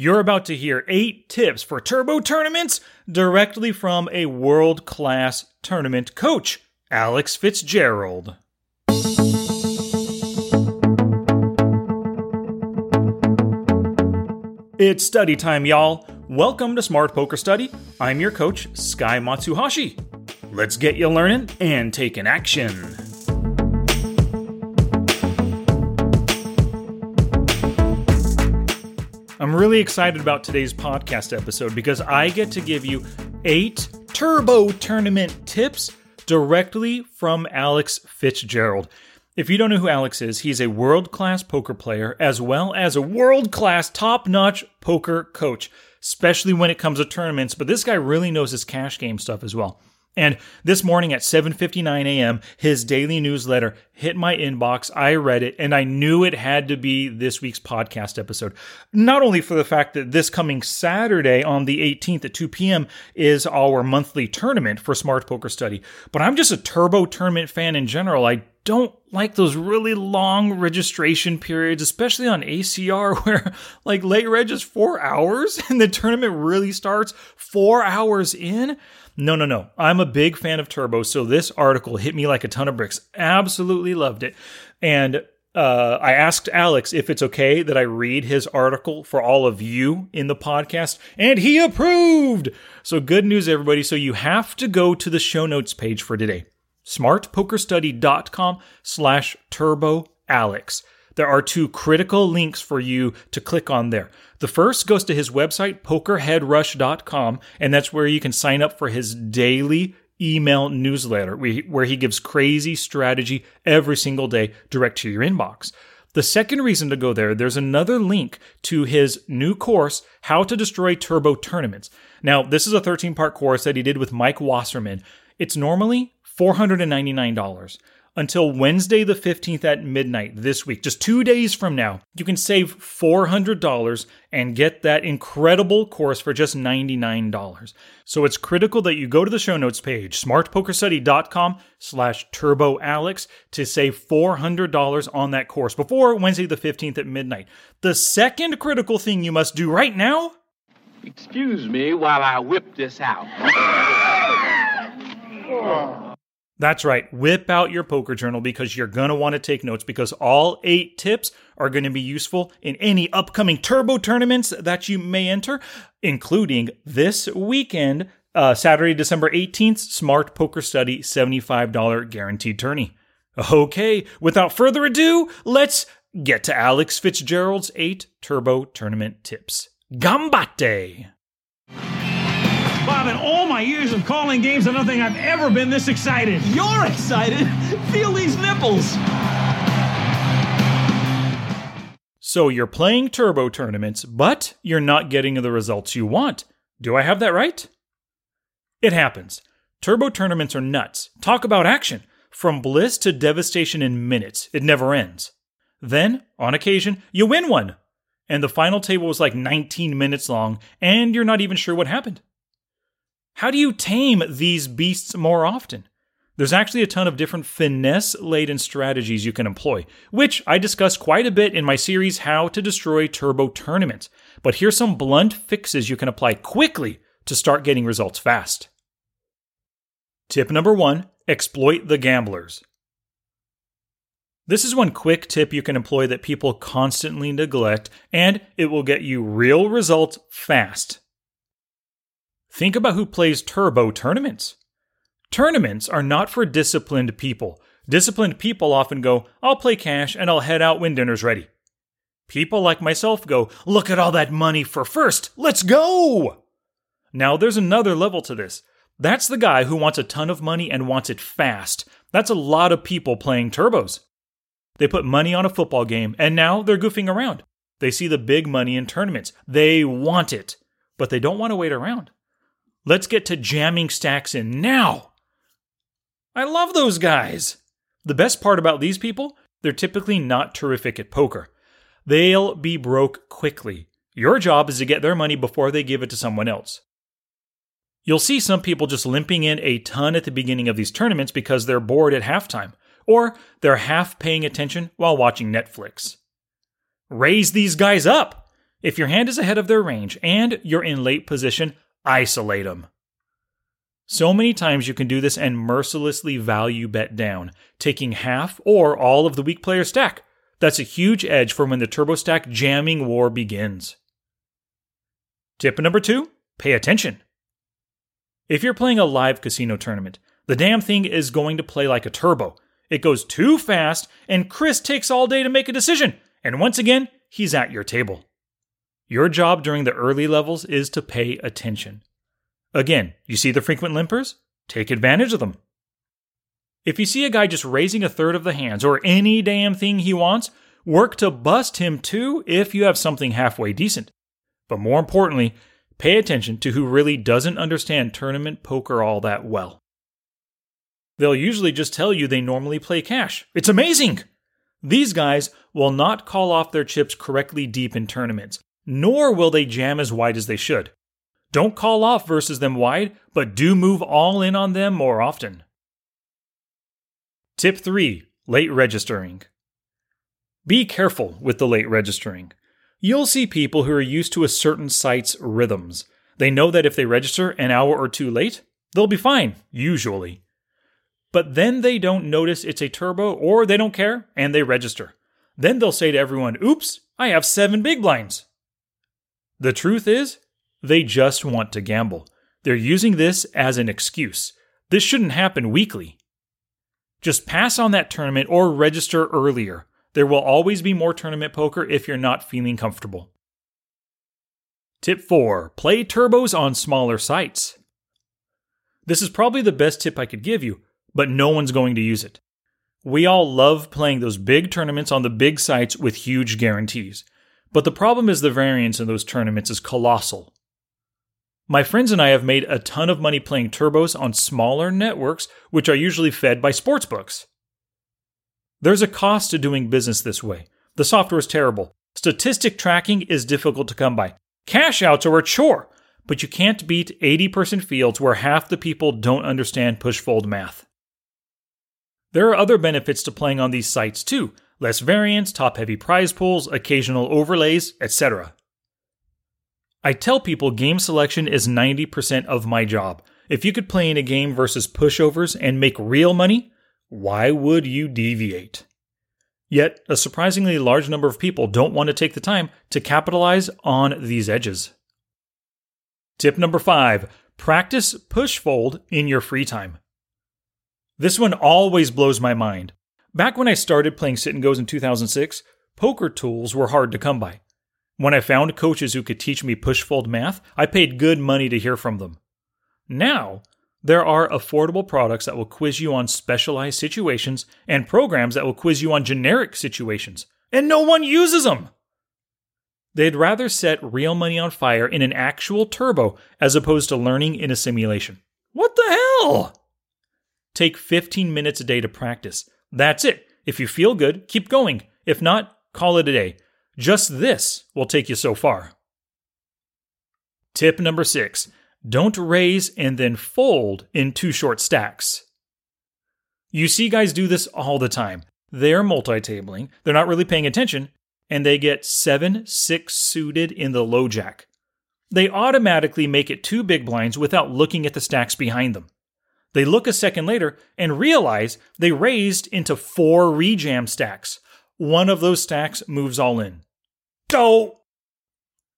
You're about to hear eight tips for turbo tournaments directly from a world class tournament coach, Alex Fitzgerald. It's study time, y'all. Welcome to Smart Poker Study. I'm your coach, Sky Matsuhashi. Let's get you learning and taking action. I'm really excited about today's podcast episode because I get to give you eight turbo tournament tips directly from Alex Fitzgerald. If you don't know who Alex is, he's a world class poker player as well as a world class, top notch poker coach, especially when it comes to tournaments. But this guy really knows his cash game stuff as well. And this morning at 7:59 a.m., his daily newsletter hit my inbox. I read it and I knew it had to be this week's podcast episode. Not only for the fact that this coming Saturday on the 18th at 2 p.m. is our monthly tournament for Smart Poker Study, but I'm just a turbo tournament fan in general. I don't like those really long registration periods, especially on ACR where like late reg is 4 hours and the tournament really starts 4 hours in. No, no, no. I'm a big fan of Turbo, so this article hit me like a ton of bricks. Absolutely loved it. And uh, I asked Alex if it's okay that I read his article for all of you in the podcast, and he approved. So good news, everybody. So you have to go to the show notes page for today. smartpokerstudy.com slash turbo alex. There are two critical links for you to click on there. The first goes to his website, pokerheadrush.com, and that's where you can sign up for his daily email newsletter where he gives crazy strategy every single day direct to your inbox. The second reason to go there, there's another link to his new course, How to Destroy Turbo Tournaments. Now, this is a 13 part course that he did with Mike Wasserman. It's normally $499 until Wednesday the 15th at midnight this week, just two days from now, you can save $400 and get that incredible course for just $99. So it's critical that you go to the show notes page, smartpokerstudy.com slash turboalex to save $400 on that course before Wednesday the 15th at midnight. The second critical thing you must do right now... Excuse me while I whip this out. That's right. Whip out your poker journal because you're going to want to take notes because all eight tips are going to be useful in any upcoming turbo tournaments that you may enter, including this weekend, uh, Saturday, December 18th, Smart Poker Study $75 guaranteed tourney. Okay, without further ado, let's get to Alex Fitzgerald's eight turbo tournament tips. Gambate! Bob, in all my years of calling games, I don't think I've ever been this excited. You're excited? Feel these nipples. So you're playing turbo tournaments, but you're not getting the results you want. Do I have that right? It happens. Turbo tournaments are nuts. Talk about action. From bliss to devastation in minutes. It never ends. Then, on occasion, you win one. And the final table was like 19 minutes long, and you're not even sure what happened. How do you tame these beasts more often? There's actually a ton of different finesse laden strategies you can employ, which I discuss quite a bit in my series How to Destroy Turbo Tournaments. But here's some blunt fixes you can apply quickly to start getting results fast. Tip number one exploit the gamblers. This is one quick tip you can employ that people constantly neglect, and it will get you real results fast. Think about who plays turbo tournaments. Tournaments are not for disciplined people. Disciplined people often go, I'll play cash and I'll head out when dinner's ready. People like myself go, Look at all that money for first, let's go! Now, there's another level to this. That's the guy who wants a ton of money and wants it fast. That's a lot of people playing turbos. They put money on a football game and now they're goofing around. They see the big money in tournaments. They want it, but they don't want to wait around. Let's get to jamming stacks in now. I love those guys. The best part about these people, they're typically not terrific at poker. They'll be broke quickly. Your job is to get their money before they give it to someone else. You'll see some people just limping in a ton at the beginning of these tournaments because they're bored at halftime, or they're half paying attention while watching Netflix. Raise these guys up! If your hand is ahead of their range and you're in late position, isolate them. So many times you can do this and mercilessly value bet down, taking half or all of the weak player stack. That's a huge edge for when the turbo stack jamming war begins. Tip number two pay attention. If you're playing a live casino tournament, the damn thing is going to play like a turbo. It goes too fast, and Chris takes all day to make a decision. And once again, he's at your table. Your job during the early levels is to pay attention. Again, you see the frequent limpers? Take advantage of them. If you see a guy just raising a third of the hands or any damn thing he wants, work to bust him too if you have something halfway decent. But more importantly, pay attention to who really doesn't understand tournament poker all that well. They'll usually just tell you they normally play cash. It's amazing! These guys will not call off their chips correctly deep in tournaments, nor will they jam as wide as they should. Don't call off versus them wide, but do move all in on them more often. Tip 3 Late Registering. Be careful with the late registering. You'll see people who are used to a certain site's rhythms. They know that if they register an hour or two late, they'll be fine, usually. But then they don't notice it's a turbo or they don't care and they register. Then they'll say to everyone, Oops, I have seven big blinds. The truth is, they just want to gamble. They're using this as an excuse. This shouldn't happen weekly. Just pass on that tournament or register earlier. There will always be more tournament poker if you're not feeling comfortable. Tip 4 Play turbos on smaller sites. This is probably the best tip I could give you, but no one's going to use it. We all love playing those big tournaments on the big sites with huge guarantees. But the problem is the variance in those tournaments is colossal. My friends and I have made a ton of money playing turbos on smaller networks, which are usually fed by sportsbooks. There's a cost to doing business this way. The software is terrible. Statistic tracking is difficult to come by. Cash outs are a chore, but you can't beat 80 person fields where half the people don't understand push fold math. There are other benefits to playing on these sites too less variance, top heavy prize pools, occasional overlays, etc. I tell people game selection is 90% of my job. If you could play in a game versus pushovers and make real money, why would you deviate? Yet, a surprisingly large number of people don't want to take the time to capitalize on these edges. Tip number five practice push fold in your free time. This one always blows my mind. Back when I started playing sit and goes in 2006, poker tools were hard to come by. When I found coaches who could teach me push fold math, I paid good money to hear from them. Now, there are affordable products that will quiz you on specialized situations and programs that will quiz you on generic situations, and no one uses them. They'd rather set real money on fire in an actual turbo as opposed to learning in a simulation. What the hell? Take 15 minutes a day to practice. That's it. If you feel good, keep going. If not, call it a day. Just this will take you so far. Tip number six don't raise and then fold in two short stacks. You see guys do this all the time. They're multi tabling, they're not really paying attention, and they get 7 6 suited in the low jack. They automatically make it two big blinds without looking at the stacks behind them. They look a second later and realize they raised into four rejam stacks. One of those stacks moves all in. Don't!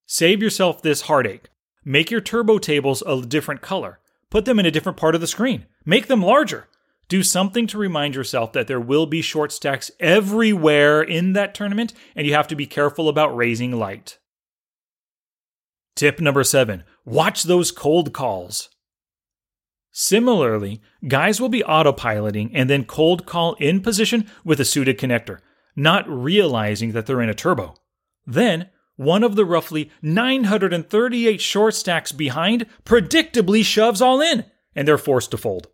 Save yourself this heartache. Make your turbo tables a different color. Put them in a different part of the screen. Make them larger. Do something to remind yourself that there will be short stacks everywhere in that tournament, and you have to be careful about raising light. Tip number seven watch those cold calls. Similarly, guys will be autopiloting and then cold call in position with a suited connector, not realizing that they're in a turbo. Then, one of the roughly 938 short stacks behind predictably shoves all in, and they're forced to fold.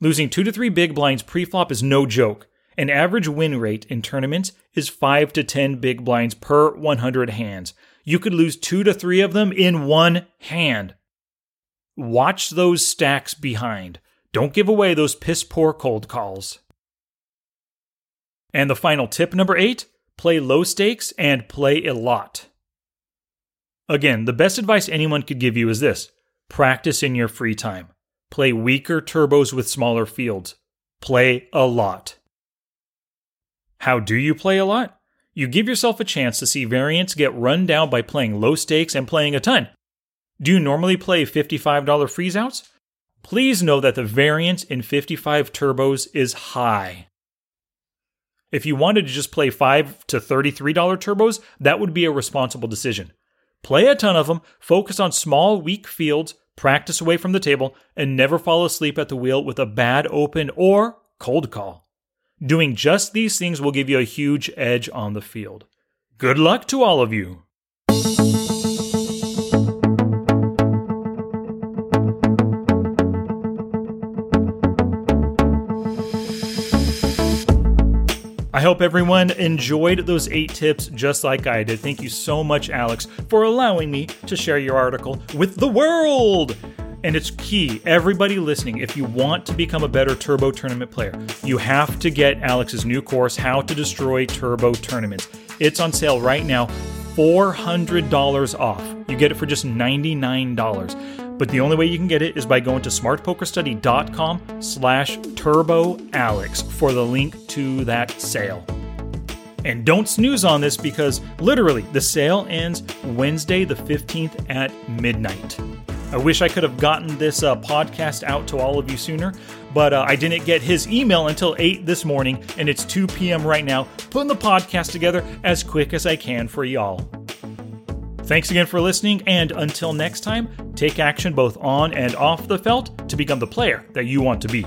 Losing 2 to 3 big blinds pre-flop is no joke. An average win rate in tournaments is 5 to 10 big blinds per 100 hands. You could lose 2 to 3 of them in one hand. Watch those stacks behind. Don't give away those piss poor cold calls. And the final tip number 8 play low stakes and play a lot. Again, the best advice anyone could give you is this practice in your free time. Play weaker turbos with smaller fields. Play a lot. How do you play a lot? You give yourself a chance to see variance get run down by playing low stakes and playing a ton. Do you normally play $55 freezeouts? Please know that the variance in 55 turbos is high. If you wanted to just play 5 to $33 turbos, that would be a responsible decision. Play a ton of them, focus on small, weak fields, practice away from the table, and never fall asleep at the wheel with a bad open or cold call. Doing just these things will give you a huge edge on the field. Good luck to all of you! Hope everyone enjoyed those eight tips just like I did. Thank you so much, Alex, for allowing me to share your article with the world. And it's key, everybody listening, if you want to become a better Turbo Tournament player, you have to get Alex's new course, How to Destroy Turbo Tournaments. It's on sale right now, $400 off. You get it for just $99. But the only way you can get it is by going to smartpokerstudy.com slash turboalex for the link to that sale. And don't snooze on this because literally the sale ends Wednesday the 15th at midnight. I wish I could have gotten this uh, podcast out to all of you sooner, but uh, I didn't get his email until 8 this morning, and it's 2 p.m. right now, putting the podcast together as quick as I can for y'all. Thanks again for listening, and until next time, take action both on and off the felt to become the player that you want to be.